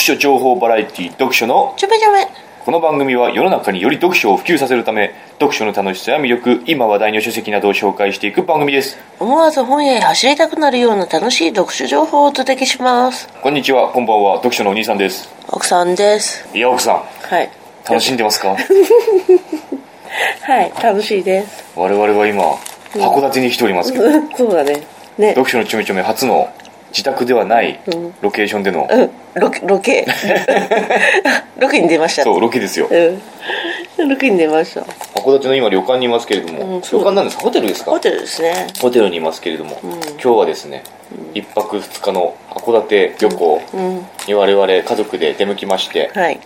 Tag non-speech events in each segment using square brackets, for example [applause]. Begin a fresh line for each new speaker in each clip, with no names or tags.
書情報バラエティ読書の
ちょめちょめ
この番組は世の中により読書を普及させるため読書の楽しさや魅力今話題の書籍などを紹介していく番組です。
思わず本屋へ走りたくなるような楽しい読書情報をお届けします。
こんにちはこんばんは読書のお兄さんです。
奥さんです。
いや奥さん。
はい。
楽しんでますか？
はい楽しいです。
我々は今函館に来ておりますけど。[laughs]
そうだね。ね。
読書のちょめちょめ初の自宅ではないロケーションでの、
うん。ロケロケ。[laughs] ロケに出ました。
そうロケですよ。
うん。ロケに出ました。
函館の今旅館にいますけれども、
うん
旅館なんですか？ホテルですか？
ホテルですね。
ホテルにいますけれども、今日はですね、一泊二日の函館旅行
うん。
に我々家族で出向きまして、
はい。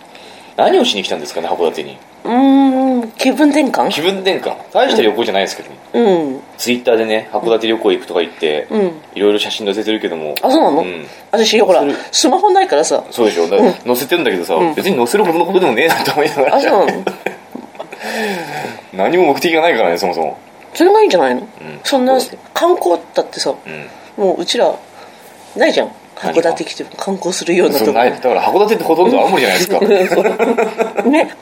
何をしに来たんですかね函館に？
うーん気分転換？
気分転換。大した旅行じゃないですけどね、
うん。
ツイッターでね函館旅行行くとか言って、
うん。
いろいろ写真載せてるけども。
あそうなの、
うん。
私ほら
それ。
スマホないからさ。
そうでしょ。だから載せてるんだけどさ、別に載せるほどのことでもねえなと思いながら。
あそうなの？[laughs]
何も目的がないからねそもそも。
それがいいんじゃないの、
ん。
そんな観光だってさ
うん。
もううちらないじゃん。
何が？
函館来ても観光するようなとこ。
ない。だから函館ってほとんど青森じゃないですか。[laughs]
ね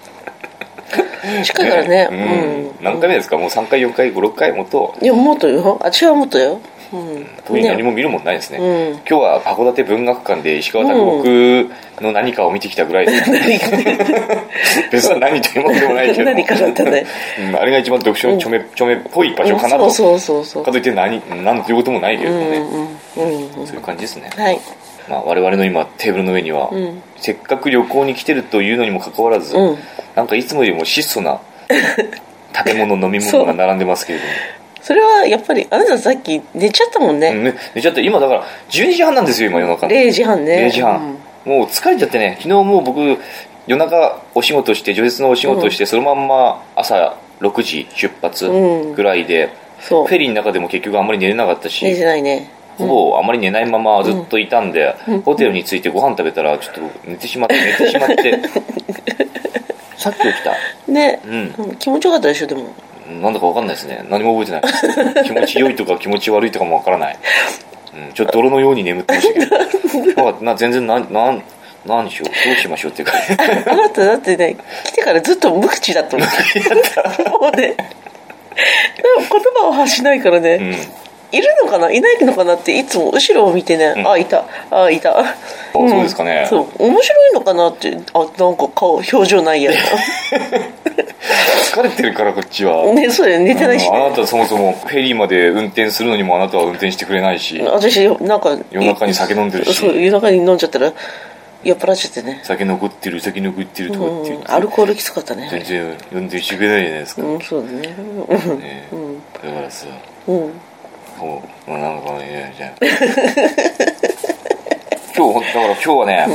[laughs] 近いからね。
う
うん。
ん、何回目ですか？もう3回4回56回もっと。
いやもっとよ。あ違うもっとよ。うん。
特に何も見るもんないですね。
うん。
今日は函館文学館で石川啄木の何かを見てきたぐらいで、[laughs] [laughs] 別に何というものでもないけど。
何かだったね。
うん、あれが一番読書のちょめ,、ちょめっぽい場所かなと、
そうそうそうそう。
かといって何何ということもないけれどもね、
うんうんうん。
そういう感じですね、
はい
まあ、我々の今テーブルの上には、
ん。
せっかく旅行に来てるというのにもかかわらず、
うん。
なんかいつもよりも質素な [laughs] 食べ物飲み物が並んでますけれども。
それはやっぱりあなたさっき寝ちゃったもんね、
うんね、寝ちゃって今だから12時半なんですよ今夜中。
0時半ね。
0時半、もう疲れちゃってね昨日もう僕夜中お仕事して除雪のお仕事して、そのまんま朝6時出発
うん。
ぐらいで、フェリーの中でも結局あんまり寝れなかったし、
寝てないね
ほぼあまり寝ないままずっといたんで、ホテルに着いてご飯食べたらちょっと寝てしまって [laughs] 寝てしまって。さっき起きた。
ね、
うん。
うん気持ちよかったでしょでも。
なんだか分かんないですね。何も覚えてない。気持ち良いとか [laughs] 気持ち悪いとかも分からない、うん、ちょっと泥のように眠ってましたけど。な全然なんなん何しよう。どうしましょうっていうか。[laughs]
あなただってね来てからずっと無口だったもん。もうね。言葉を発しないからね、
うん
いるのかな？いないのかなっていつも後ろを見てね、
ん。
あいた。あいた。
そうですかね。
そう。面白いのかなってあなんか顔表情ないや
疲れてるからこっちは、
ねそうだよ寝てないし、
うんあなたそもそもフェリーまで運転するのにもあなたは運転してくれないし。
私なんか
夜中に酒飲んでるし。
そう夜中に飲んじゃったら酔っ払っちゃってね、
酒残ってる酒残ってるとかって言って、
うん、アルコールきつかったね。
全然運転してくれないじゃないですか、
うんそうだね。
ね。だからさ。
うん
もう。なんかねじゃあ今日 [laughs] だから今日はね、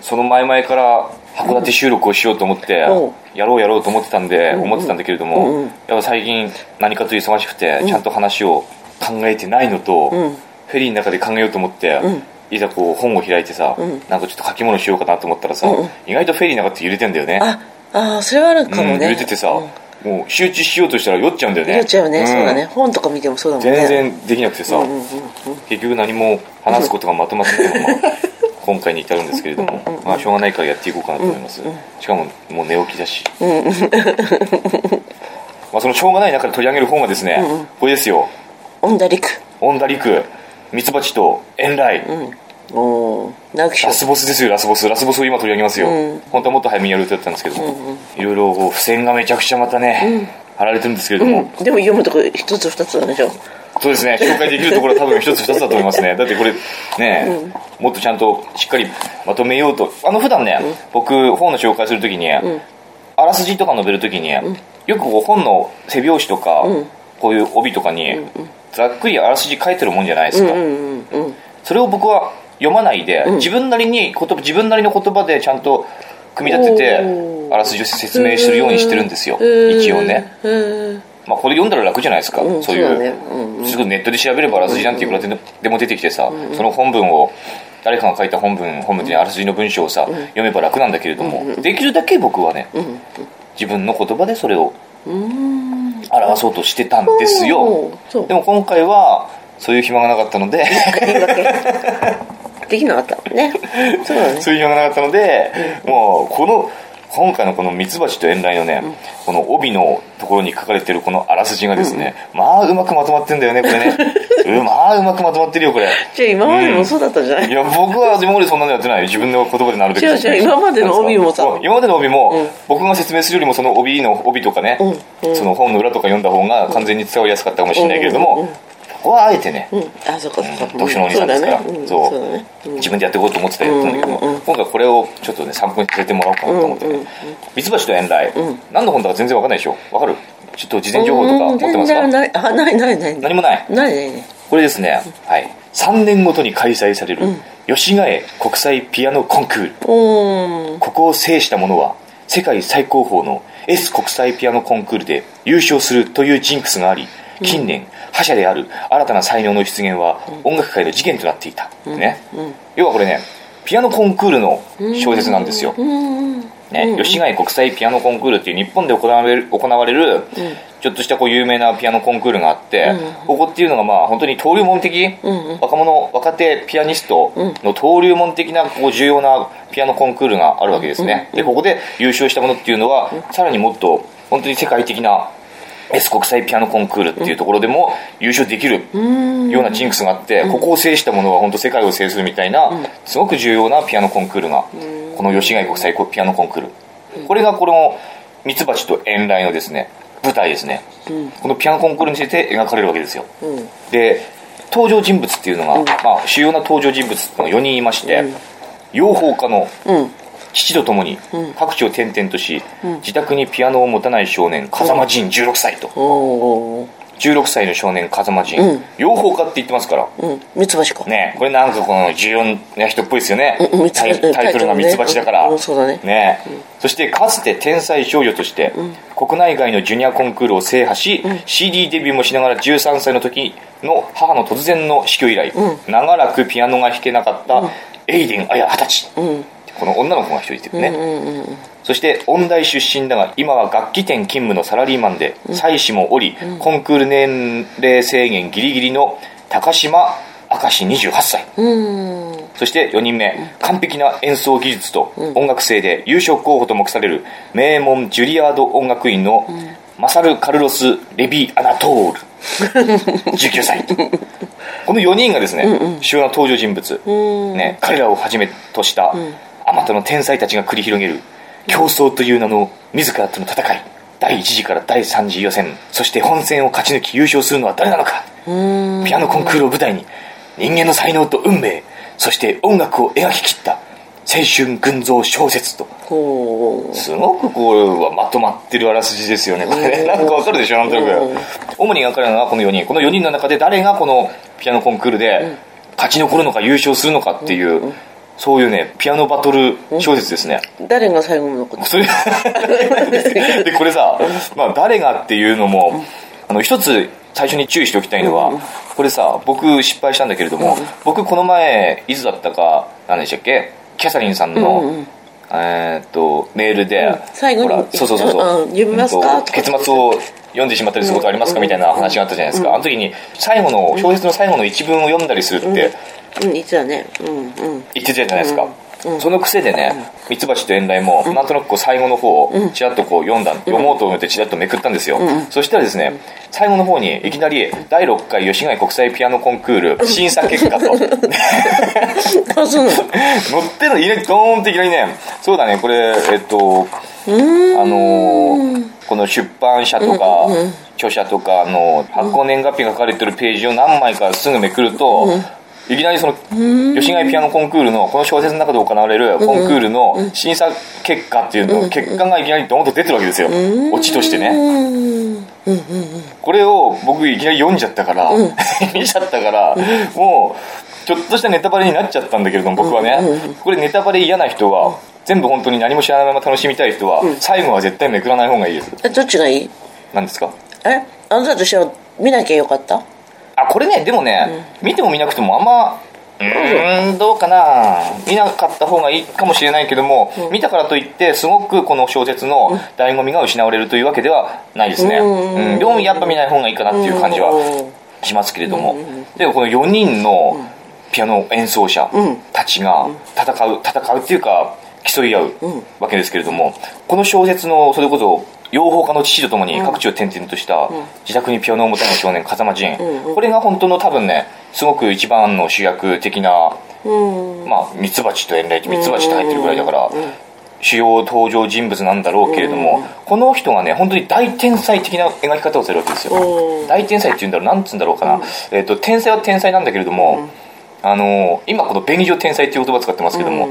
その前々から函館収録をしようと思って、
う。ん
やろうやろうと思ってたんで、思ってたんだけれども、
うんうん。
やっぱ最近何かと忙しくて、ちゃんと話を考えてないのと、
うん。
フェリーの中で考えようと思って、
ん。
いざこう本を開いてさ、
ん。
なんかちょっと書き物しようかなと思ったらさ、
うん。うん
意外とフェリーの中って揺れてんだよね。
ああそれはあるかも
うん、
ね、
揺れててさ、
うん
もう集中しようとしたら酔っちゃうんだよね。
酔っちゃうね、
ん。
そうだね。本とか見てもそうだもんね。
全然できなくてさ、
うんうんうん。
結局何も話すことがまとまってないまま [laughs] 今回に至るんですけれども。まあしょうがないからやっていこうかなと思います、しかももう寝起きだし、[laughs] まあそのしょうがない中で取り上げる本はですね、これですよ。
オンダリク
恩田陸ミツバチと遠雷、
おお直木賞
ラスボスですよラスボス。ラスボスを今取り上げますよ、
うん。
本当はもっと早めにやる予定だったんですけど。も、いろいろ付箋がめちゃくちゃまたね、貼られてるんですけれども、
うん。でも読むとこ一つ二つなんでしょ
そうですね紹介できるところは多分一つ二つだと思いますね。だってこれね、もっとちゃんとしっかりまとめようと。あの普段ね、僕本の紹介するときに、あらすじとか述べるときに、よく本の背表紙とか、こういう帯とかに、ざっくりあらすじ書いてるもんじゃないですか、
うんうんうん。
それを僕は読まないで、自分なりに言葉自分なりの言葉でちゃんと組み立ててあらすじを説明するようにしてるんですよ、一応ね、まあ、これ読んだら楽じゃないですか、
うん。
そういう
そうだね。うん
すぐネットで調べればあらすじなんていくらででも出てきてさ、その本文を誰かが書いた本文本文であらすじの文章をさ、読めば楽なんだけれども、できるだけ僕はね、自分の言葉でそれを表そうとしてたんですよ。でも今回はそういう暇がなかったので
できなかったもんね。[laughs] そう
いうのがなかったので、もうこの今回のこのミツバチと遠雷のね、この帯のところに書かれてるこのあらすじがですね、まあうまくまとまってんだよねこれね。[laughs] うまあうまくまとまってるよこれ。
じゃあ今までもそうだったんじゃない、
いや僕は今までそんなのやってない。よ自分の言葉でなるべく。
違う違う今までの帯もさ。
今までの帯も、
うん。
僕が説明するよりもその帯の帯とかね、
うん。
その本の裏とか読んだ方が完全に伝わりやすかったかもしれないけれども、はあえてね、
うん。あそっか。そっか
読書のお兄さんですから。
そう。
自分でやっていこうと思ってたやったんだけども、今回これをちょっとね参考にさせてもらおうかなと思ってね、
うんうんうん。
ミツバチと遠雷、
ん。
何の本だか全然わかんないでしょ。わかる？ちょっと事前情報とか持ってますか？
ない。あないないない。
何もない。
ないない。
これですね、はい、3年ごとに開催される吉ヶ江国際ピアノコンクール。
うーん。
ここを制した者は世界最高峰の S 国際ピアノコンクールで優勝するというジンクスがあり近年覇者である新たな才能の出現は音楽界の事件となっていた、ね、要はこれねピアノコンクールの小説なんですよ、ね。吉ヶ江国際ピアノコンクールっていう日本で行われる行われるちょっとしたこう有名なピアノコンクールがあって、ここっていうのがまあ本当に登竜門的、若者若手ピアニストの登竜門的なこう重要なピアノコンクールがあるわけですね、でここで優勝したものっていうのはさらにもっと本当に世界的な S 国際ピアノコンクールっていうところでも優勝できるようなジンクスがあって、ここを制したものは本当世界を制するみたいな、すごく重要なピアノコンクールが、この吉ヶ江国際ピアノコンクール、これがこのミツバチと遠雷のですね舞台ですね、このピアノコンクールについて描かれるわけですよ、で登場人物っていうのが、まあ、主要な登場人物っていうのが4人いまして、養蜂家の
うん
父と共に各地を転々とし、自宅にピアノを持たない少年風間仁16歳と、
おー
16歳の少年風間仁、
うん。
養蜂家って言ってますから。
うん。ミツバチか。
ねこれなんかこの重要な人っぽいですよね、
うん
タイタイトルがミツバチだから、
うんそうだね。
ねそしてかつて天才少女として、国内外のジュニアコンクールを制覇し、CD デビューもしながら13歳の時の母の突然の死去以来、長らくピアノが弾けなかったエイデン綾二十歳、
うん
この女の子が一人いてるね、
うんうんうん
そして音大出身だが今は楽器店勤務のサラリーマンで妻子もおり、コンクール年齢制限ギリギリの高島明石28歳。
うん。
そして4人目、完璧な演奏技術と音楽性で優勝候補と目される名門ジュリアード音楽院のマサル・カルロス・レビ・アナトール。[laughs] 19歳。この4人がですね、主要な登場人物、ね、彼らをはじめとしたあまたの天才たちが繰り広げる競争という名の自らとの戦い。第1次から第3次予選。そして本戦を勝ち抜き優勝するのは誰なのか。
うん。
ピアノコンクールを舞台に人間の才能と運命。そして音楽を描き切った青春群像小説と。すごくこれはまとまってるあらすじですよね。これ。ねなんかわかるでしょなんとな
うん。
く主に描かれるのはこの4人この4人の中で誰がこのピアノコンクールで勝ち残るのか優勝するのかっていうそういうねピアノバトル小説ですね。
誰が最後の残っ
それでこれさ、まあ、誰がっていうのも、あの一つ最初に注意しておきたいのは、これさ僕失敗したんだけれども、僕この前いつだったか何でしたっけ？キャサリンさんの、えーっとメールで、
最後に
ほらそうそうそうそう、
うん。読みますか？
結末を読んでしまったりすることありますか？みたいな話があったじゃないですか、あの時に最後の小説の最後の一文を読んだりするって
うんいつだね。うんうん。
言ってたじゃないですか、その癖でねミツバチと遠雷もなんとなくこう最後の方をちらっとこう読んだ、読もうと思ってちらっとめくったんですよ、そしたらですね最後の方にいきなり第6回吉貝国際ピアノコンクール審査結果と。[laughs]
あそうなの？
載ってるのいきなりドーンっていきなりねそうだねこれえっとあのーこの出版社とか、著者とかの発行年月日が書かれてるページを何枚かすぐめくると、いきなりその吉貝ピアノコンクールのこの小説の中で行われるコンクールの審査結果っていうの、結果がいきなりドーンと出てるわけですよ、オチとしてね、
うん
これを僕いきなり読んじゃったから、見ちゃったから、もうちょっとしたネタバレになっちゃったんだけれども僕はね、これネタバレ嫌な人は全部本当に何も知らないまま楽しみたい人は、最後は絶対めくらない方がいいです。
えどっちがいい？
何ですか？
え？あなたとしては見なきゃよかった？
あこれねでもね、見ても見なくてもあんまうーんどうかな。見なかった方がいいかもしれないけども、見たからといってすごくこの小説の醍醐味が失われるというわけではないですね、
うん。
うん、でもやっぱ見ない方がいいかなっていう感じはしますけれども、でもこの4人のピアノ演奏者たちが戦う戦うっていうか競い合うわけですけれども、この小説のそれこそ養蜂家の父とともに各地を転々とした自宅にピアノを持たない少年風間仁、これが本当の多分ねすごく一番の主役的な、まあミツバチと遠雷ミツバチって入ってるぐらいだから、主要登場人物なんだろうけれども、この人がね本当に大天才的な描き方をするわけですよ、大天才っていうんだろうなんつうんだろうかな、えー、と天才は天才なんだけれども、あの今この便宜上天才っていう言葉使ってますけども、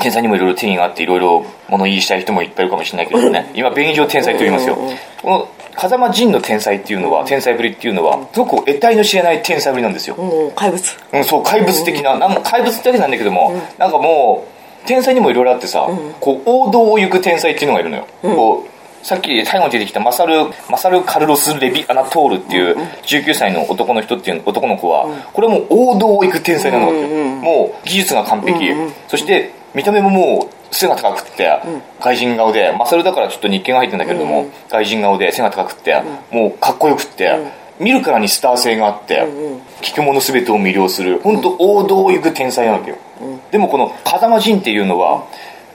天才にもいろいろ定義があっていろいろ物言いしたい人もいっぱいいるかもしれないけどね。今便宜上天才と言いますよ。この風間仁の天才っていうのは天才ぶりっていうのはすごく得体の知れない天才ぶりなんですよ、
怪物。
うん、そう怪物的ななん怪物ってわけなんだけども、なんかもう天才にもいろいろあってさ、こう王道を行く天才っていうのがいるのよ、こうさっき最後に出てきたマサルマサル・カルロス・レビ・アナトールっていう19歳の男の人っていう男の子は、これはもう王道を行く天才なの。わけよ、もう技術が完璧、そして見た目ももう背が高くって、外人顔でマサルだからちょっと日系が入ってるんだけれども、外人顔で背が高くって、もうかっこよくって、見るからにスター性があって、聞くもの全てを魅了する本当王道を行く天才なわけよ、でもこの風間仁っていうのは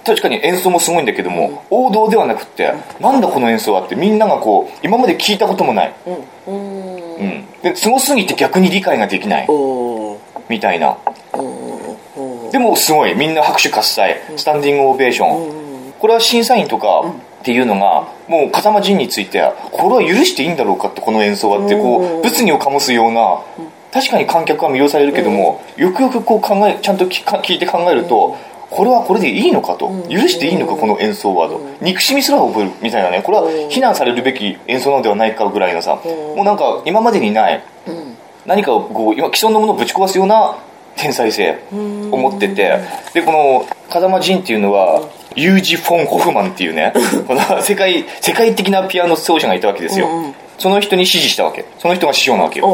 確かに演奏もすごいんだけども、王道ではなくって、なんだこの演奏はってみんながこう今まで聞いたこともない、うん。ですごすぎて逆に理解ができない。みたいなでもすごい。みんな拍手喝采。スタンディングオベーション。これは審査員とかっていうのがもう風間仁についてこれは許していいんだろうかってこの演奏はってこう物議を醸すような確かに観客は魅了されるけどもよくよくこう考えちゃんと聞か聞いて考えるとこれはこれでいいのかと。許していいのかこの演奏はと。憎しみすら覚えるみたいなね。これは非難されるべき演奏なのではないかぐらいのさもうなん。か今までにない何かをこう今既存のものをぶち壊すような天才性を持っててでこの風間仁っていうのはユージ・フォン・ホフマンっていうね [laughs] この世界世界的なピアノ奏者がいたわけですよ、その人に指示したわけ。その人が師匠なわけよ、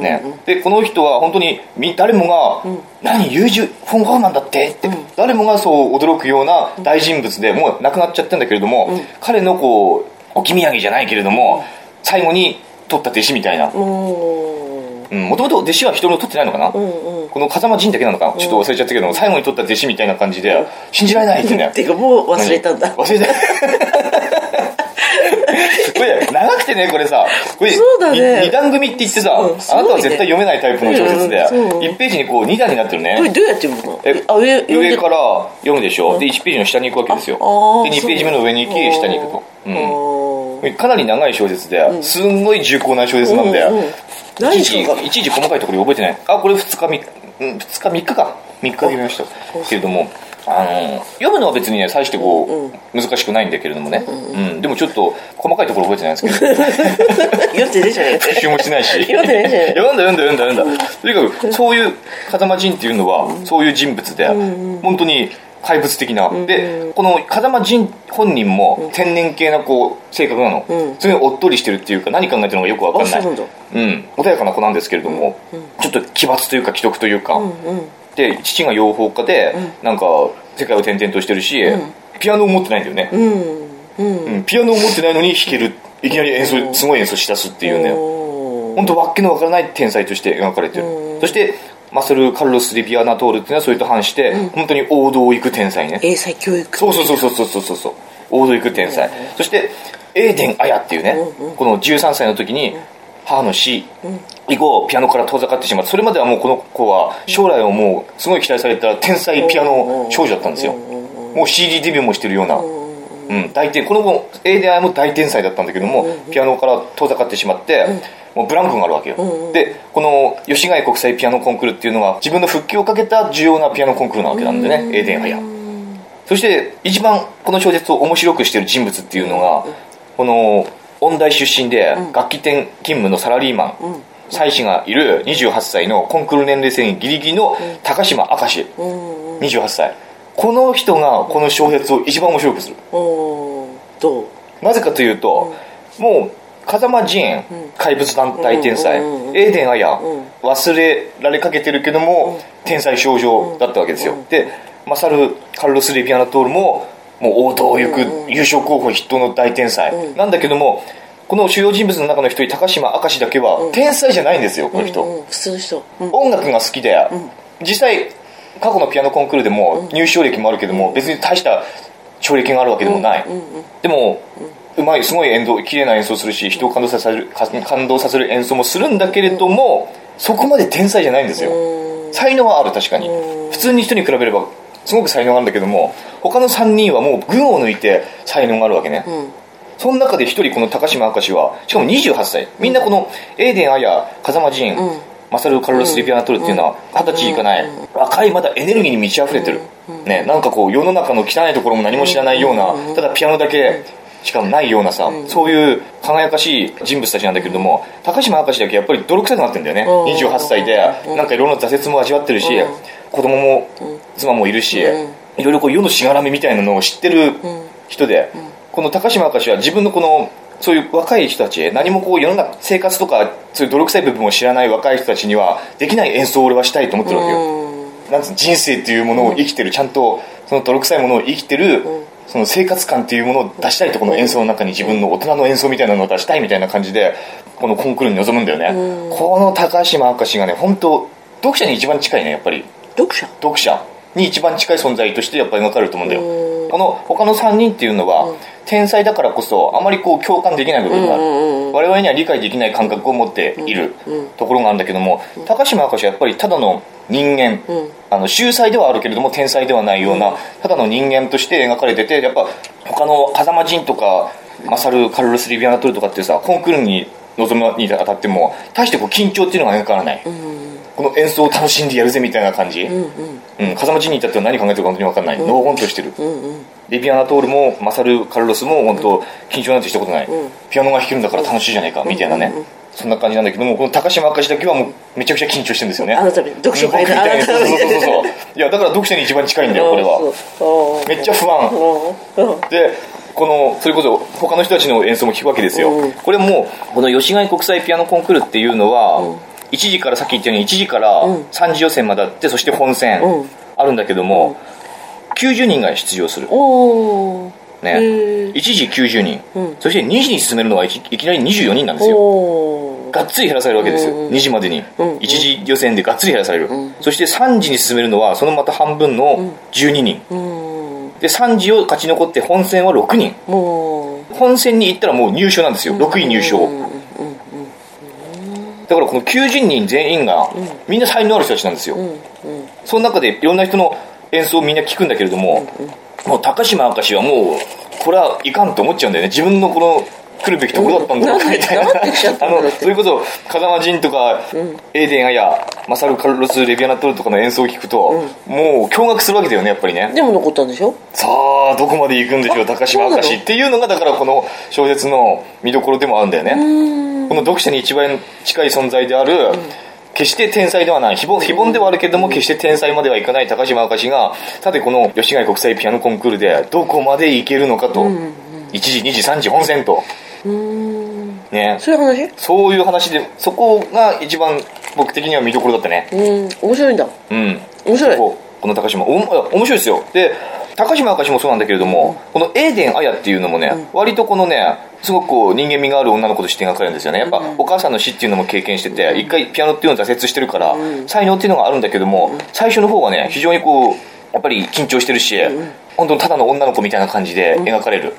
ね、でこの人は本当にみ誰もが「何ユージ・フォン・ホフマンだって?」って、誰もがそう驚くような大人物でもう亡くなっちゃったんだけれども、彼のこう置き土産じゃないけれども最後に取った弟子みたいなもともと弟子は人の取ってないのかな、
うんうん。
この風間仁だけなのか？なちょっと忘れちゃったけども、最後に取った弟子みたいな感じで信じられないってね
てかもう忘れたんだ。
忘れた。[laughs] これ長くてねこれさ。これ
そうだね。
2段組って言ってさ、
ね
あなたは絶対読めないタイプの小説で、
うんそう。
1ページにこう2段になってるね。
これどうやって読むの？
え
あ上
上から読むでしょ、で1ページの下に行くわけですよ。で2ページ目の上に行き下に行くと、うんかなり長い小説で、すんごい重厚な小説なんで、
うんうん何
いちい
しか？
ちいちいち細かいところ覚えてない。あこれ2日3日。うん2日3日か。3日で読みました。けれどもあの読むのは別にね大してこう、難しくないんだけれどもね、うんでもちょっと細かいところ覚えてないんですけど。[laughs]
読んでねえじゃね。えか
復習もしないし。
読んでないじゃない
読んだ読んだ読んだ。読ん。だとにかくそういう風間仁っていうのはそういう人物で本当に怪物的な。でこの風間仁本人も天然系なこう性格なの。
うん。
それおっとりしてるっていうか何考えてるのかよく分かんない。
うなん。
穏やかな子なんですけれどもちょっと奇抜というか奇特というか。で父が養蜂家でなんか世界を転々としてるしピアノを持ってないんだよね。
うん。
ピアノを持ってないのに弾けるいきなり演奏すごい演奏しだすっていうね。本当わっけのわからない天才として描かれてる。そしてマセル・カルロス・リビアナトールっていうのはそれと反して本当に王道を行く天才ね。
英才教育。
そうそうそうそうそうそうそう。王道行く天才。そしてエーデン・アヤっていうねこの13歳の時に母の死以後ピアノから遠ざかってしまってそれまではもうこの子は将来をもうすごい期待された天才ピアノ少女だったんですよもう CD デビューもしてるようなうん、大天この子 A でも大天才だったんだけども、ピアノから遠ざかってしまって、もうブランクがあるわけよ、でこの吉貝国際ピアノコンクールっていうのが自分の復帰をかけた重要なピアノコンクールなわけなんでね、エーデン・ハヤそして一番この小説を面白くしてる人物っていうのが、この音大出身で楽器店勤務のサラリーマン、妻子がいる28歳のコンクール年齢制限ギリギリの高島明石、28歳この人がこの小説を一番面白くする。
どう？
なぜかというと、もう風間仁、怪物団体天才、
うんうんうん
エーデン・アヤ、忘れられかけてるけども、天才少女だったわけですよ、でマサル・カルロス・レビアナトールももう王道を行く優勝候補筆頭の大天才、なんだけどもこの主要人物の中の一人高島明石だけは天才じゃないんですよこの人、
うんうん。普通の人。うん。
音楽が好きで、実際過去のピアノコンクールでも入賞歴もあるけども、別に大した賞歴があるわけでもない、でも、うまいすごい演奏綺麗な演奏するし人を感動させるか感動させる演奏もするんだけれども、そこまで天才じゃないんですよ、才能はある確かに、普通に人に比べればすごく才能があるんだけども他の3人はもう群を抜いて才能があるわけね、その中で一人この高島明石はしかも28歳。みんなこのエーデン・アヤ風間仁、マサル・カルロス・リビアナトルっていうのは二十歳いかない、若いまだエネルギーに満ち溢れてる、ね、なんかこう世の中の汚いところも何も知らないような、ただピアノだけしかないようなさ、そういう輝かしい人物たちなんだけれども高島明石だけやっぱり泥臭くなってんだよね、
うん。
28歳で、なんかいろんな挫折も味わってるし、子供も妻もいるし、いろいろこう世のしがらみみたいなのを知ってる人で、この高島明石は自分のこのそういう若い人たち何もこう世の中生活とかそういう泥臭い部分を知らない若い人たちにはできない演奏を俺はしたいと思ってるわけよ、なんつうの人生っていうものを生きてるちゃんとその泥臭いものを生きてる、その生活感っていうものを出したいとこの演奏の中に自分の大人の演奏みたいなのを出したいみたいな感じでこのコンクールに臨むんだよね、この高島明石がね本当読者に一番近いねやっぱり。
読者。
読者に一番近い存在としてやっぱり描かれると思うんだよこの他の3人っていうのは、天才だからこそあまりこう共感できない部分がある、我々には理解できない感覚を持っているところがあるんだけども、高島明石はやっぱりただの人間、あの秀才ではあるけれども天才ではないような、ただの人間として描かれててやっぱ他の風間仁とかマサル・カルロス・リビアナトルとかってさコンクールに臨むにあたっても大してこう緊張っていうのが描かれない、この演奏を楽しんでやるぜみたいな感じ、うん風間仁に至っては何考えてるか本当に分かんない、のほほんとしてる、リビアナトールもマサル・カルロスも本当緊張なんてしたことない、ピアノが弾けるんだから楽しいじゃないかみたいなね、そんな感じなんだけどもこの高島明石だけはもうめちゃくちゃ緊張してるんですよね。
あなた読書会
そうそうそうそう。いやだから読者に一番近いんだよこれは。めっちゃ不安。でこのそれこそ他の人たちの演奏も聞くわけですよ、これもこの吉貝国際ピアノコンクールっていうのは、1時からさっき言ったように1時から3次予選まであってそして本戦
うん。
あるんだけども、90人が出場する。ね、1時90人、
うん。
そして2時に進めるのがいきなり24人なんですよ。
お
がっつり減らされるわけですよ、
うんうん
2時までに、
うん
1次予選でがっつり減らされる、
ん。
そして3時に進めるのはそのまた半分の12人、
うん。
で3時を勝ち残って本戦は6人。本戦に行ったらもう入賞なんですよ。6位入賞、だからこの90人全員がみんな才能ある人たちなんですよ、その中でいろんな人の演奏をみんな聞くんだけれども、もう高島明石はもうこれはいかんと思っちゃうんだよね。自分のこの来るべきところだったんだろうか
うん
みたいな。[laughs] あのそれこそ風間仁とか、エーデン・アヤマサル・カルロス・レビアナトルとかの演奏を聞くと、もう驚愕するわけだよねやっぱりね。
でも残ったんでしょ？
さあどこまで行くんでしょう高島明石っていうのがだからこの小説の見どころでもあるんだよね。この読者に一番近い存在である、決して天才ではない非凡非凡ではあるけれども決して天才まではいかない高島明石がさてこの吉貝国際ピアノコンクールでどこまでいけるのかと、1時2時3時本戦と。
うん
ね。
そういう話？
そういう話でそこが一番僕的には見どころだったね。
うん。面白いんだ。
うん。
面白い。
この高島。おも面白いですよ。で高島明石もそうなんだけれども、このエーデン・アヤっていうのもね、割とこのねすごくこう人間味がある女の子として描かれるんですよね。やっぱ、お母さんの死っていうのも経験してて一回ピアノっていうのを挫折してるから、才能っていうのがあるんだけども、最初の方はね非常にこうやっぱり緊張してるし、本当にただの女の子みたいな感じで描かれる、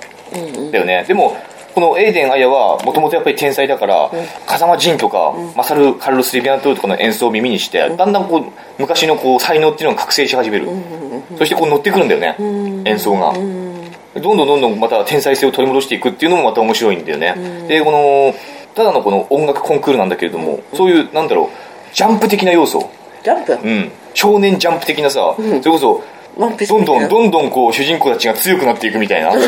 だよね。でもこのエーデン・アヤはもともとやっぱり天才だから、風間仁とか、マサル・カルロス・リビアナトルとかの演奏を耳にして、だんだんこう昔のこう才能っていうのが覚醒し始める、そしてこう乗ってくるんだよね、演奏が、どんどんどんどんまた天才性を取り戻していくっていうのもまた面白いんだよね、でこのただのこの音楽コンクールなんだけれども、そういうなんだろうジャンプ的な要素。
ジャンプ？
うん。少年ジャンプ的なさ、それこそ
ワンピース
どんどん
ん
どんどんこう主人公たちが強くなっていくみたいな。[laughs]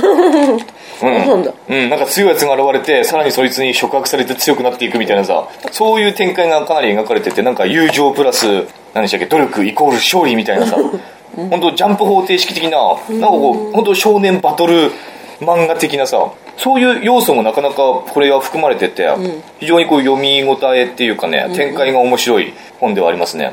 う
ん。だ。
うん、なんか強いやつが現れてさらにそいつに触発されて強くなっていくみたいなさ。そういう展開がかなり描かれててなんか友情プラス何でしたっけ努力イコール勝利みたいなさ。[laughs] 本当ジャンプ方程式的ななんかこう本当少年バトル漫画的なさそういう要素もなかなかこれは含まれてて、非常にこう読み応えっていうかね、展開が面白い本ではありますね、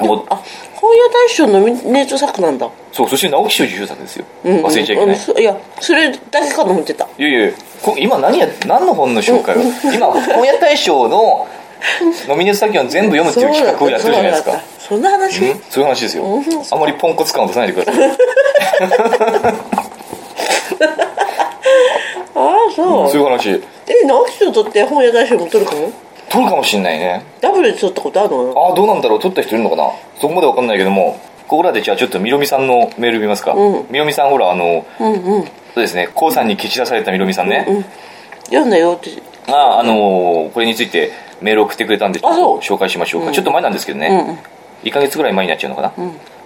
もう
あ本屋大賞ノミネート作なんだ。
そうそして直木賞受賞作ですよ、
うん
忘れちゃいけない、
いやそれだけかと思ってた。
いやいやこ今何や何の本の紹介を？今本屋大賞の [laughs] ノミネート作品を全部読むっていう企画をやってるじゃないですか。
そんな話？
うんそういう話ですよ。
うん。
あんまりポンコツ感を出さないでください [laughs]
そう、
いう話。
え直木賞取って本屋大賞も取るかも？
取るかもしんないね。
ダブルで取ったことあるの
ああどうなんだろう。取った人いるのかな？そこまでわかんないけどもここらでじゃあちょっとみろみさんのメール見ますか、
うん。
みろみさんほらあの
うんうん。
そうですね。こうさんに蹴散らされたみろみさんね、
読んだよって。
あああのーこれについてメールを送ってくれたんでちょっと紹介しましょうか、ちょっと前なんですけどね、
うんうん。
1ヶ月ぐらい前になっちゃうのかな、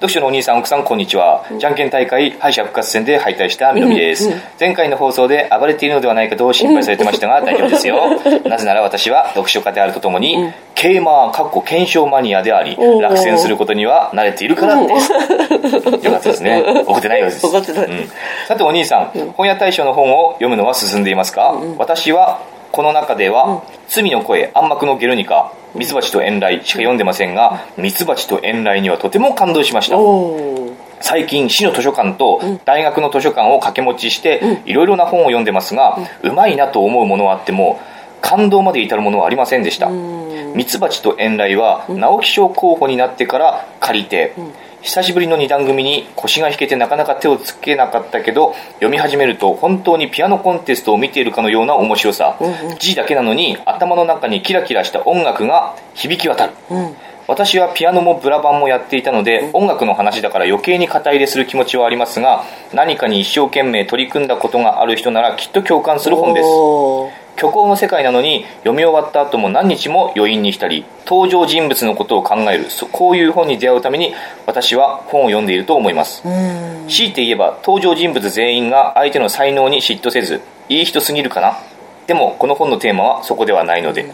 読書のお兄さん奥さんこんにちは、じゃんけん大会敗者復活戦で敗退したみのみです、前回の放送で暴れているのではないかと心配されてましたが [laughs] 大丈夫ですよ。なぜなら私は読書家であるとともに、ケーマーかっこ検証マニアであり落選することには慣れているからです。[laughs] よかったですね。怒ってないようです。
怒ってない。
うん。さてお兄さん、本屋大賞の本を読むのは進んでいますか、私はこの中では「罪の声暗幕のゲルニカ」「ミツバチと遠雷」しか読んでませんがミツバチと遠雷にはとても感動しました。最近市の図書館と大学の図書館を掛け持ちしていろいろな本を読んでますがうまいなと思うものはあっても感動まで至るものはありませんでした。ミツバチと遠雷は直木賞候補になってから借りて久しぶりの二段組に腰が引けてなかなか手をつけなかったけど読み始めると本当にピアノコンテストを見ているかのような面白さ。字だけなのに頭の中にキラキラした音楽が響き渡る私はピアノもブラバンもやっていたので音楽の話だから余計に肩入れする気持ちはありますが何かに一生懸命取り組んだことがある人ならきっと共感する本です。虚構の世界なのに読み終わった後も何日も余韻に浸り登場人物のことを考えるそこういう本に出会うために私は本を読んでいると思います。
うん。
強いて言えば登場人物全員が相手の才能に嫉妬せずいい人すぎるかな？でもこの本のテーマはそこではないので。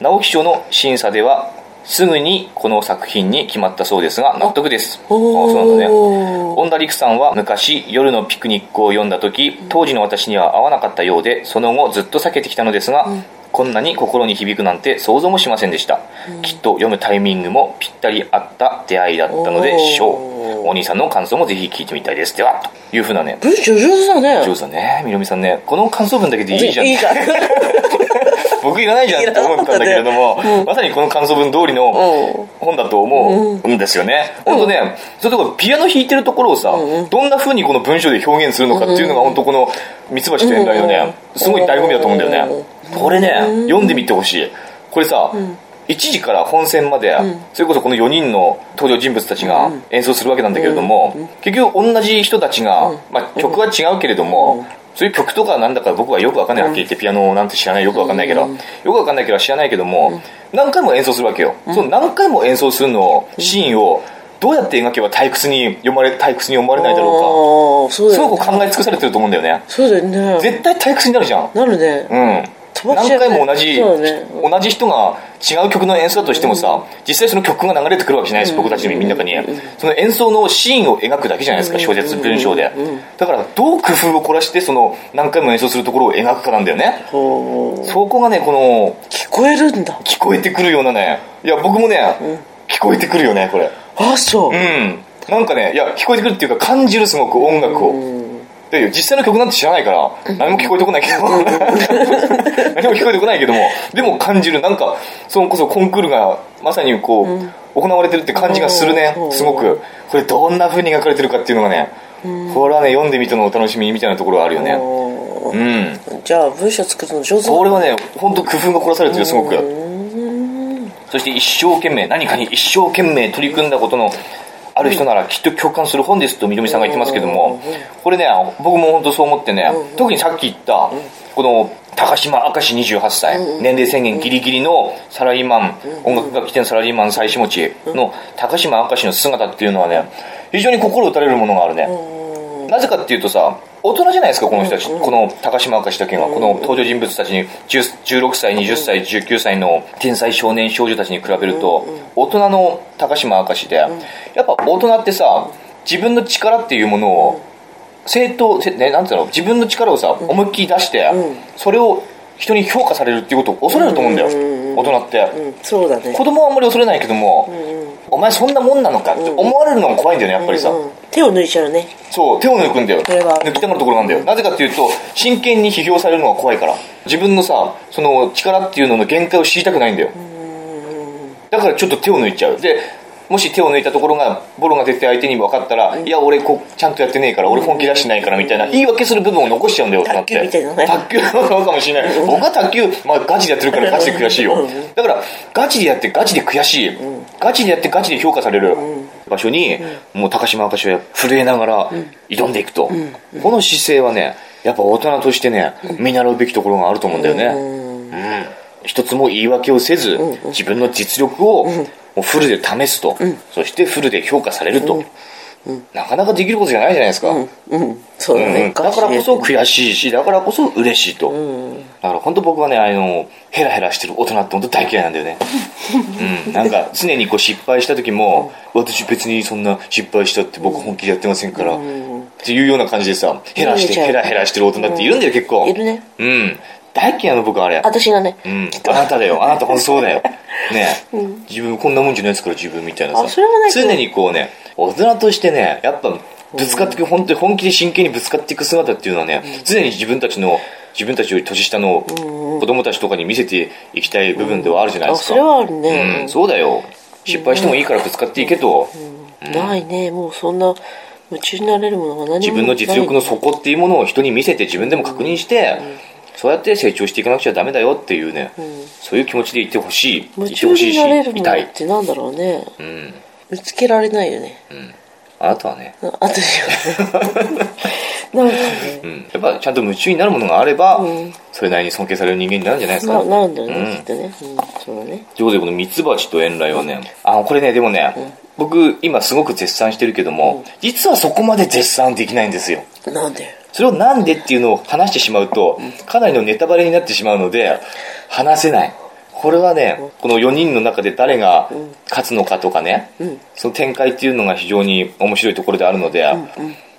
直木賞の審査ではすぐにこの作品に決まったそうですが納得です。あそうなんだね。恩田陸さんは昔夜のピクニックを読んだ時当時の私には合わなかったようでその後ずっと避けてきたのですが、こんなに心に響くなんて想像もしませんでした、きっと読むタイミングもぴったり合った出会いだったのでしょう。お兄さんの感想もぜひ聞いてみたいです。ではというふうなね。
文章上手だね。
上手だね。みのみさんね。この感想文だけでいいじゃん。
いいじゃん [laughs]
僕いらないじゃんって思ったんだけれども、まさにこの感想文通りの
うん。
本だと思うんですよね、本当ね。それとこピアノ弾いてるところをさ、どんな風にこの文章で表現するのかっていうのが本当このミツバチと遠雷のねすごい醍醐味だと思うんだよね。これね読んでみてほしい。これさ、1時から本戦まで、それこそこの4人の登場人物たちが演奏するわけなんだけれども、結局同じ人たちが、まあ、曲は違うけれども、そういう曲とかなんだか僕はよくわかんないはっきり言ってピアノなんて知らないよくわかんないけど、よくわかんないけど知らないけども、何回も演奏するわけよ、その何回も演奏するのをシーンをどうやって描けば退屈に読まれ退屈に読まれないだろ
あーそう
うかすごく考え尽くされてると思うんだよね。
そうだよね。
絶対退屈になるじゃん。
なるね。
うん。何回も同じ、
ね。
同じ人が違う曲の演奏だとしてもさ、実際その曲が流れてくるわけじゃないです、僕たちの耳の中に、その演奏のシーンを描くだけじゃないですか、小説文章で、だからどう工夫を凝らしてその何回も演奏するところを描くかなんだよね。そこがねこの
聞こえるんだ。
聞こえてくるようなね。いや僕もね、聞こえてくるよねこれ。
あそう。
うん。なんかねいや聞こえてくるっていうか感じるすごく音楽を、で実際の曲なんて知らないから何も聞こえてこないけど。[laughs] 何も聞こえてこないけどもでも感じる。なんかそれこそコンクールがまさにこう、行われてるって感じがするね。
うん。
すごく。これどんな風に描かれてるかっていうのがねこれはね読んでみてのお楽しみみたいなところがあるよね。うん。
じゃあ文章作るの上手だ。
これはね本当工夫が凝らされてるすごく。そして一生懸命何かに一生懸命取り組んだことのある人ならきっと共感する本ですとみどみさんが言ってますけどもこれね僕も本当そう思ってね特にさっき言ったこの高島明石28歳年齢制限ギリギリのサラリーマン音楽楽器店サラリーマン妻子持ちの高島明石の姿っていうのはね非常に心打たれるものがあるね。なぜかっていうとさ大人じゃないですかこの人たち、この高島明石だけがこの登場人物たちに10 16歳20歳19歳の天才少年少女たちに比べると大人の高島明石でやっぱ大人ってさ自分の力っていうものを正当せねなんていうの？自分の力をさ、思いっきり出して、それを人に評価されるっていうことを恐れると思うんだよ、大人って、
うん。そうだね。
子供はあんまり恐れないけども、お前そんなもんなのかって思われるのが怖いんだよねやっぱりさ、
うん手を抜いちゃうね。
そう手を抜くんだよ。抜きたがるところなんだよ。なぜかっていうと真剣に批評されるのが怖いから。自分のさその力っていうのの限界を知りたくないんだよ。だからちょっと手を抜いちゃう。でもし手を抜いたところがボロが出て相手に分かったら、いや俺こうちゃんとやってねえから俺本気出してないからみたいな言い訳する部分を残しちゃうんだよって。
卓球みたいなね。
卓球なのかもしれない。僕は卓球、まあ、ガチでやってるからガチで悔しいよ。だからガチでやってガチで悔しい、ガチでやってガチで評価される場所に、もう高島明石は震えながら挑んでいくと、この姿勢はねやっぱ大人としてね見習うべきところがあると思うんだよね、うん。一つも言い訳をせず、自分の実力をフルで試すと、そしてフルで評価されると、なかなかできることじゃないじゃないですか、
うんそうね、
だからこそ悔しいしだからこそ嬉しいと、だから本当僕はねあのヘラヘラしてる大人って本当大嫌いなんだよね。[laughs] うん。なんか常にこう失敗した時も私別にそんな失敗したって僕本気でやってませんから、っていうような感じでさヘラしてヘラヘラしてる大人っているんだよ結構。
いるね。
うん。大嫌いなの僕はあれ。
私がね、
うん、あなただよ。あなた本当そうだよ。[laughs] ね、自分こんなもんじゃないですから自分みたいなさ。
あそれはないけど。
常にこうね大人としてねやっぱぶつかっていく本当に本気で真剣にぶつかっていく姿っていうのはね、常に自分たちの自分たちより年下の子供たちとかに見せていきたい部分ではあるじゃないですか、
あそれはあるね。
うん、そうだよ。失敗してもいいからぶつかっていけと、
ないね。もうそんな夢中になれるものが何も
自分の実力の底っていうものを人に見せて自分でも確認して、そうやって成長していかなくちゃダメだよっていうね、そういう気持ちでいてほしい。
夢
いてほしいし
中になれるものってなんだろうね。
うん。
見つけられないよね、
あなたはね、
あ私はね。[laughs] なんかね。
うん、やっぱちゃんと夢中になるものがあれば、それなりに尊敬される人間になるんじゃないですか
ななるんだよね、
うん。
きっとね、うん、そうだね
ということでこのミツバチと遠雷はね。あこれねでもね、僕今すごく絶賛してるけども、実はそこまで絶賛できないんですよ。
なんで？
それをなんでっていうのを話してしまうと、かなりのネタバレになってしまうので話せないこれはね、この4人の中で誰が勝つのかとかね、その展開っていうのが非常に面白いところであるので、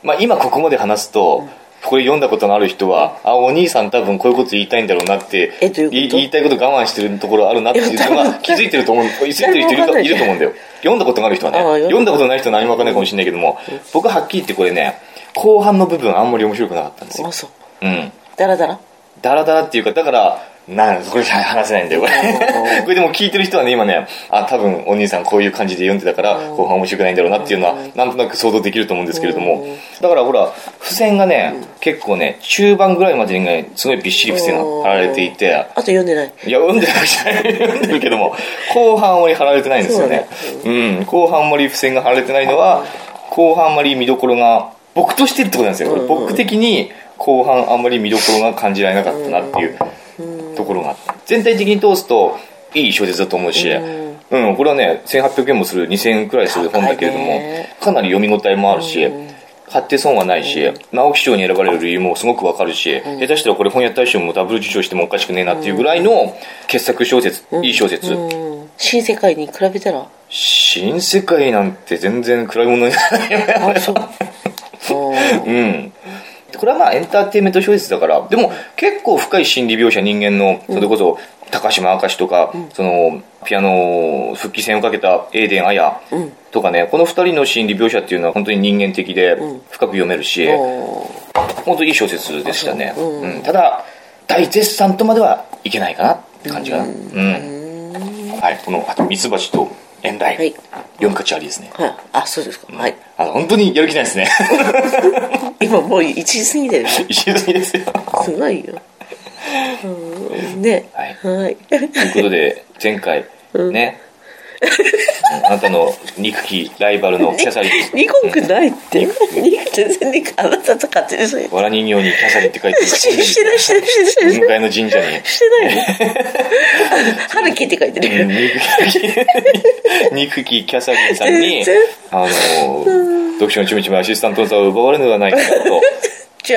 まあ、今ここまで話すと、これ読んだことのある人は、あ、お兄さん多分こういうこと言いたいんだろうなって、
え
言いたいこと我慢してるところあるなっていうのが気づいてると思う、[laughs] 気づいてる人いるといると思うんだよ。読んだことがある人はね、
読んだ。
ことない人は何もわかんないかもしれないけども、僕ははっきり言ってこれね、後半の部分あんまり面白くなかったんですよ。
あ。そう。
うん。
ダラダラ？
ダラダラっていうか、だから、なんこれ話せないんだよ、これ。[laughs] これでも聞いてる人はね、今ね、あ、多分お兄さんこういう感じで読んでたから、後半面白くないんだろうなっていうのは、なんとなく想像できると思うんですけれども、だからほら、付箋がね、結構ね、中盤ぐらいまでにね、すごいびっしり付箋が貼られていて、
あと読んでない。
いや、読んでなくちゃ読んでるけども、後半あんまり貼られてないんですよね。うん、後半あんまり付箋が貼られてないのは、後半あんまり見どころが、僕としてってことなんですよ。僕的に後半あんまり見どころが感じられなかったなっていうところが。全体的に通すと、いい小説だと思うし、うん、これはね、1800円もする、2000円くらいする本だけれどもかなり読み応えもあるし、買って損はないし、直木賞に選ばれる理由もすごくわかるし、下手したらこれ本屋大賞もダブル受賞してもおかしくねえなっていうぐらいの傑作小説、いい小説。
うん。新世界に比べたら？
新世界なんて全然暗いものにならない。
あそう。[laughs] うん。
うん。これはまあエンターテインメント小説だから、でも結構深い心理描写、人間の、それこそ、高島明とか、その、ピアノ復帰戦をかけたエーデン・アヤとかね、この二人の心理描写っていうのは本当に人間的で深く読めるし、
お
本当にいい小説でしたね。う。ん。ただ、大絶賛とまではいけないかなって感じかな。うん。はい、この、あと、ミツバチと遠雷、
はい。
読む価値ありですね。
はい。あそうですか。はい。
あの、本当にやる気ないですね。[laughs]
今もう1時過ぎだよね。
石積みですよ。
すごいよ。[laughs] うん。ね。
はい。
はい。
ということで、前回、ね、うんあなたの憎きライバルのキャサリン、
ニコンくないって。全然ニコあなたと勝手にそう
わら人形にキャサリンって書いてる。
してない。してないしてない
向かいの神社に、
してない。よ春樹って書いて
うん
る
憎き、キャサリンさんに [laughs] あの、読書のちむちむアシスタントの座を奪われるのではないかと、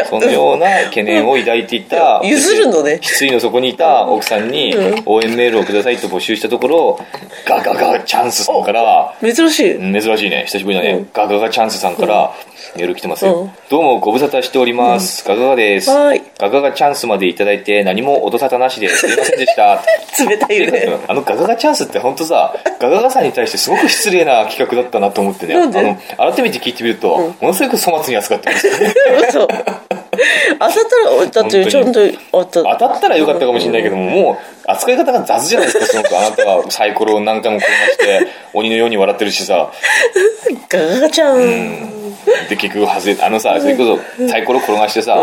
そのような懸念を抱いていた、
うん。譲るのね。
失意の底にいた奥さんに応援メールをくださいと募集したところ、ガガガチャンスさんから、
珍しい。
うん珍しいね。久しぶりだね、ガガガチャンスさんからメール来てますよ、
うん。
どうもご無沙汰しております、ガガガです。
はい。
ガガガチャンスまでいただいて何も音沙汰なしですいませんでした。[laughs]
冷たいよね。[laughs]
あのガガガチャンスって本当さガガガさんに対してすごく失礼な企画だったなと思ってね。あの改めて聞いてみると、ものすごく粗末に扱ってます。[laughs]
嘘当たったらだってちゃんと当た。
当たったらよかったかもしれないけどももう扱い方が雑じゃないですかすごくあなたがサイコロを何回も転がして鬼のように笑ってるしさ。
ガガガちゃん、
で結局外れあのさそれこそサイコロ転がしてさ、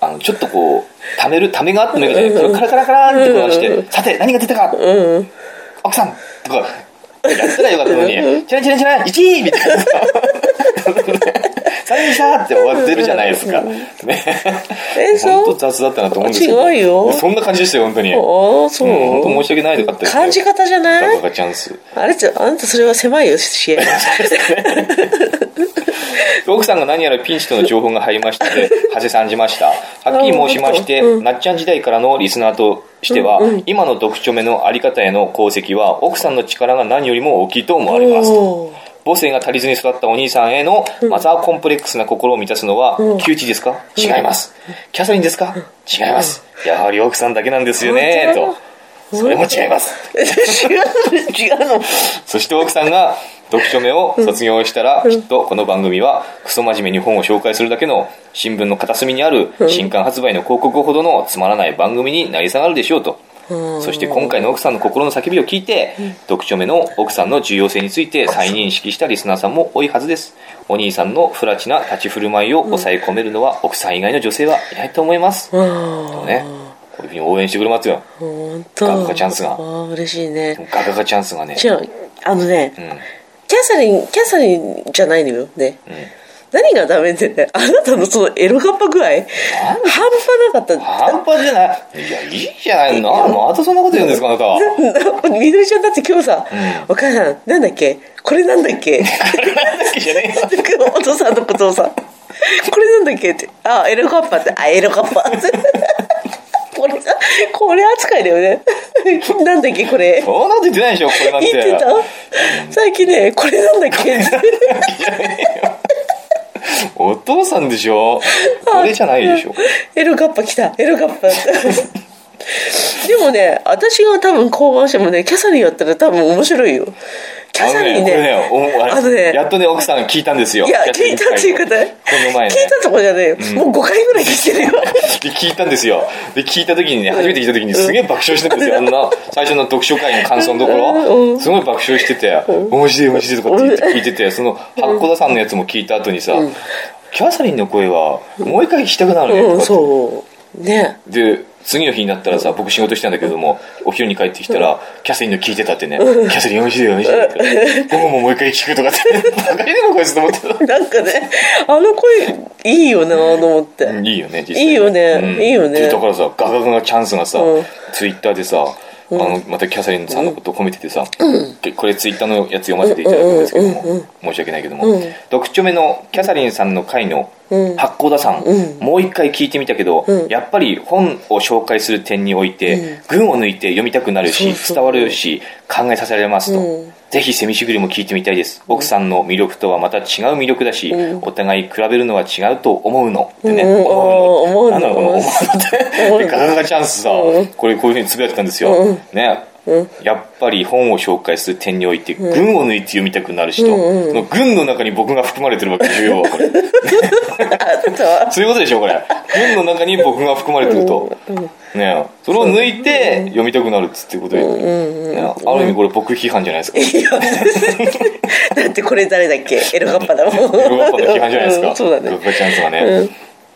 あのちょっとこう溜める溜めがあってもいいけどカラカラカラって転がして、さて何が出たか、奥さんとかやったらよかったのに「チャラチャラチャラ1位!」みたいなさ「[laughs] 3位した!」って終わってるじゃないですか、ね。
えそう
本当雑だったなと思うんですけど
違うよ。
そんな感じでしたよ本当に。
ああそう、
うん本当申し訳ないでかったですよ
感じ方じゃない？
チャンス。
あれってあんたそれは狭いよ視野 [laughs]
奥さんが何やらピンチとの情報が入りましたので、[laughs] はせ参じました。はっきり申しまして、なっちゃん時代からのリスナーとしては、今の読書目のあり方への功績は、奥さんの力が何よりも大きいと思われます。と。母性が足りずに育ったお兄さんへのマザーコンプレックスな心を満たすのは、木内ですか？違います。キャサリンですか？違います。やはり奥さんだけなんですよね、と。それも違います。
違う違うの。[laughs]
そして奥さんが読書目を卒業したら、きっとこの番組はクソ真面目に本を紹介するだけの新聞の片隅にある新刊発売の広告ほどのつまらない番組になり下がるでしょうと。そして今回の奥さんの心の叫びを聞いて、読書目の奥さんの重要性について再認識したリスナーさんも多いはずです。お兄さんの不埒な立ち振る舞いを抑え込めるのは奥さん以外の女性はいないと思います。とね、こういうふうに応援してくれますよ。
本当。
ガガガチャンスが。
嬉しいね。
ガガガチャンスがね。
違うあのね、
ん。
キャサリンキャサリンじゃないのよね、
うん
何がダメってねあなたのそのエロガッパ具合？半端なかった。
半端じゃない。いやいいじゃないの。またそんなこと言うんですかあなたは。[laughs]
みどりちゃんだって今日さ、お母さんなんだっけ？これなんだっけ？
なんだっけじゃねえよ。[laughs]
お父さんとことをさこれなんだっけって。あエロガッパって。あエロガッパ。[laughs] これこれ扱いだよね。なんだっけこれ？
そんなこと言ってないでしょこれなんて。
言ってた？最近ねこれなんだっけ？[laughs]
お父さんでしょ？これじゃないでしょ？
エロガッパ来た。エロガッパ。でもね私が多分考案してもねキャサリンやったら多分面白いよキャ
あの
サリン
ね。ねやっとね奥さんが聞いたんですよ。
いや聞いたっていう方
この前ね。
聞いたとこじゃねえよ、もう5回ぐらい聞いてるよ。
で聞いたんですよ。で聞いた時にね初めて聞いた時にすげえ爆笑してるんですよ。あんな最初の読書会の感想のところ。すごい爆笑してて面白い面白いとかって言って聞いててその八甲田さんのやつも聞いた後にさキャサリンの声はもう一回聞きたくなるねとか
うん
って
そう。ね。
で次の日になったらさ僕仕事してたんだけどもお昼に帰ってきたらキャサリンの聞いてたってね。キャサリン面白い面白いって午後ももう一回聞くとかってバカにでもこいつと思って。た
なんかねあの声いいよなと思って、
うんいいよね実際
いいよねいいよね。
でだからさガガガガチャンスがさ、
うん。
ツイッターでさあのまたキャサリンさんのことを褒めててさ、でこれツイッターのやつ読ませていただくんですけども、申し訳ないけども、読書目のキャサリンさんの回の八甲田さん、もう一回聞いてみたけど、やっぱり本を紹介する点において、群を抜いて読みたくなるし伝わるし考えさせられますと、ぜひセミシグリも聞いてみたいです。奥さんの魅力とはまた違う魅力だし、お互い比べるのは違うと思うのってね、
うん
思うの。なんだろうこの思うのって。で [laughs] ガガガガチャンスさ、これこういうふうにつぶやいてたんですよ、ねやっぱり本を紹介する点において群を抜いて読みたくなる人、その群の中に僕が含まれてるわけでしょ要はこれ。そう。いうことでしょこれ。群の中に僕が含まれてると、ねそれを抜いて読みたくなるっつってことで、ね、ある意味これ僕批判じゃないですか。
だってこれ誰だっけ？エロガッパだも。ん
エロガッパの批判じゃないですか、
うんそうだね。
ガガチャンスがね、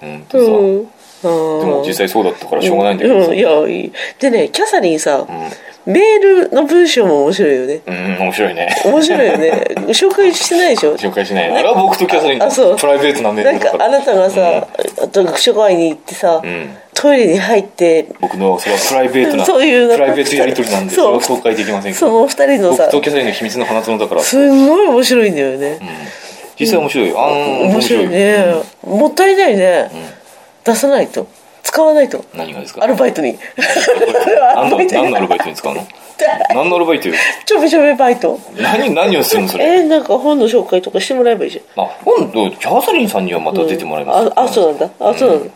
うん、とさ、
うん
でも実際そうだったからしょうがないんだけどさ、
うん、いやいい。でねキャサリンさ、メールの文章も面白いよね。
うん、面白いね。
面白いよね。[laughs] 紹介してないでしょ？
紹介しない。あれは僕とキャサリン
あそう。
のプライベートなメー
なん
ルだから
か。あなたがさ、読書会に行ってさ、
ん。
トイレに入って
僕のそれはプライベートな [laughs]
そういう
プライベートやり取りなんでそれは公開できませんけど。
その二人のさ
僕とキャサリンの秘密の花園だから。
すんごい面白いんだよね、
実際面白いあー
面白い。ね、もったいないね、出さないと。使わないと。
何がですか？
アルバイトに。
何の [laughs] 何のアルバイトに使うの？何のアルバイトよ？
ちょめちょめバイト。
何何をするのそれ？
えー、なんか本の紹介とかしてもらえばいいじゃん。
あ今度キャサリンさんにはまた出てもらいます、
ああそうなんだ。あそうなんだ、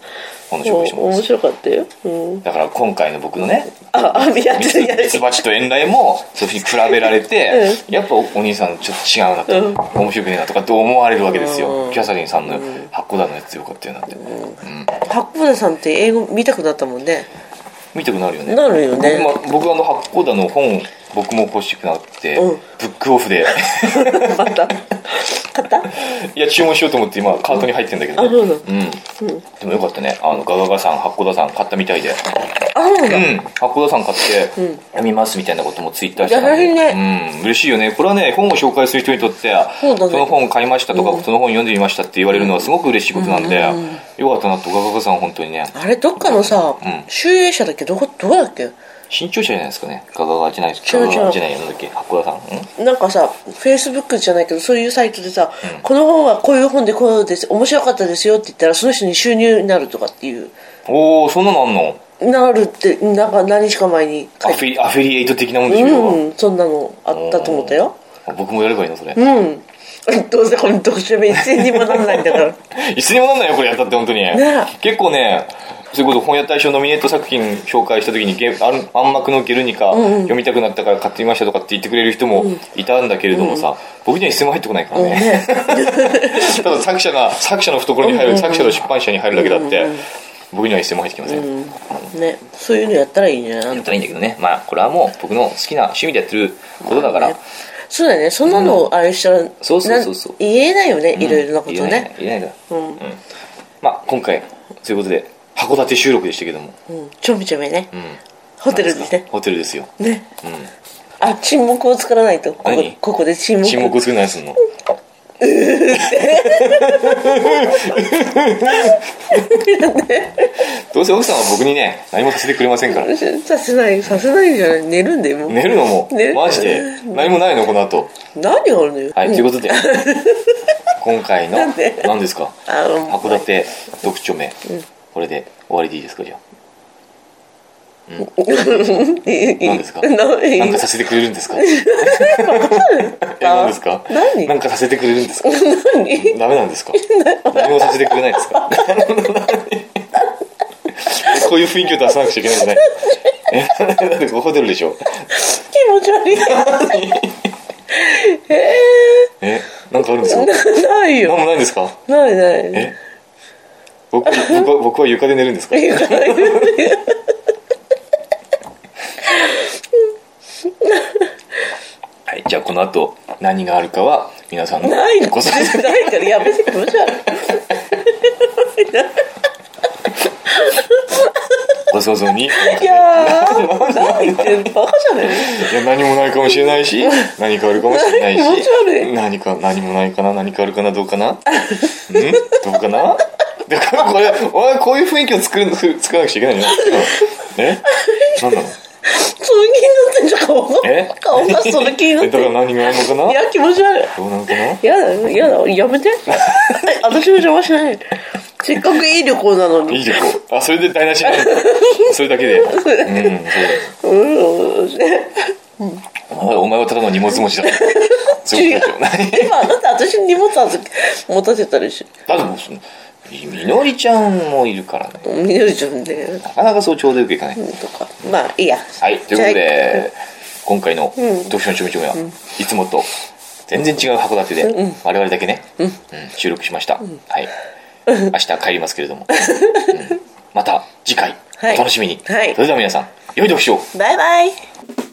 本の紹介しても
面白かったよ、うん、
だから今回の僕のね
ああやっ
ミツ
てるや
ミツバチと遠雷もそういうふうに比べられて、やっぱおお兄さんちょっと違うなと、面白くねえなとかって思われるわけですよ、キャサリンさんの八甲田のやつよかったよなって、うん。
八甲田さんって英語見たくなったもんね。
見たくなるよね。
なるよね。
僕あの八甲田の本僕も欲しくなって、
うん。
ブックオフで。[laughs]
また。買った？
いや注文しようと思って今カートに入ってんだけど、
あそうなの？
うん、でもよかったね。あのガガガさん八甲田さん買ったみたいで。
あそうなんだ、
うん。八甲田さん買って読みますみたいなこともツイッターして。たんで、うん。嬉しいよね。これはね本を紹介する人にとって
そうだね。
の本買いましたとか、その本読んでみましたって言われるのはすごく嬉しいことなんで、よかったなとガガガさん本当にね。
あれどっかのさ、
ん。
集英社だっけ？どこどこだっけ？
新潮社じゃないですかね。じゃないです
違う違う
ガガガじゃないなんだっけ？八甲田さん？ん？
なんかさフェイスブックじゃないけどそういうサイトでさ、この本はこういう本でこうです面白かったですよって言ったらその人に収入になるとかっていう。
おおそんなのあんの？
なるってなんか何日か前に。
アフィリアフィリエイト的なもんでしょ、
うんそんなのあったと思ったよ。
あ僕もやればいいのそれ、
うん。[laughs] どうせこの読書弁一銭にもなんないんだから。[laughs]
いつにもなんないよこれやったって本当に、
ね。
結構ねそれこそ本屋大賞ノミネート作品紹介した時にゲ暗暗幕のゲルニカ読みたくなったから買ってみましたとかって言ってくれる人もいたんだけれどもさ、僕には一銭も入ってこないからね、[laughs] ただ作者が作者の懐に入る、作者の出版社に入るだけだって、僕には一銭も入ってきません、
ね。そういうのやったらいいんじゃない
やったらいいんだけどね。まあこれはもう僕の好きな趣味でやってることだから、
そうだね。そんなのをあれしたら、
そうそうそうそう。
なん言えないよね、いろいろなこと
言えない
ね
言えないだ
うん、
まあ今回そういうことで函館収録でしたけども、
うん、ちょめちょめね、
うん、
ホテルですね。
ホテルですよ、
ね。
うん、
あ沈黙を作らないと。ここ
何？
ここで沈黙。
沈黙作る何すんの [laughs] どうせ奥さんは僕にね何もさせてくれませんから。
させないさせないんじゃない。寝るんでもう。
寝るのも？
寝る
マジで？何もないの？この後。
何があるのよ。
はいということで。[laughs] 今回の何ですか？函館読書名これで終わりでいいですかじゃあ？[laughs] 何ですか？
な
なんかさせてくれるんですか？[laughs] え何ですか？
何？
かさせてくれるんですか？
何？
ダメなんですか？何もさせてくれないですか？[laughs] こういう雰囲気を出さなくちゃいけないんじゃない？えだってホテルでしょ？
気持ち悪い。え
えなんかあるんですか？
ー、ない
何
よ
もないんですか？
ないない。
え僕僕は僕は床で寝るんですか？[laughs] はいじゃあこの後何があるかは皆さんの
ないの。
ご想像 [laughs]
ないからやめて気持ち悪い。
ご想像に
いやーないってバカじゃない？
いや何もないかもしれないし何かあるかもしれないし何か何もないかな何かあるかなどうかな？[laughs] ん？どうかな？でこれこれお前こういう雰囲気を作る作らなくちゃいけないのよえ？何なの？
その気になってんじゃん。顔が
え？
顔がその気になって。
えだから何があるのかな？い
や気持ち悪い。
どうなのかな？
やだやだやめて。[laughs] 私も邪魔しない。せっかくいい旅行なのに。
いい旅行。あそれで台無しになる [laughs] それだけで。う。んそうだ。
うん。
お前お前はただの荷物持ちだ。[laughs] そういうことでしょ何
今だって私に荷物預け持たせたでし。
だってもうそのみのりちゃんもいるからね。
ょみのりちゃんで
なかなかそうちょうどよくいかない。
とか。まあいいや。
はい、ということで、今回の読書のちょめちょめは、いつもと全然違う函館で、我々だけね、うん。収録しました。はい。明日帰りますけれども。[laughs] うん。また次回、
はい。
お楽しみに。
はい。
それでは皆さん、良い読書。を
バイバイ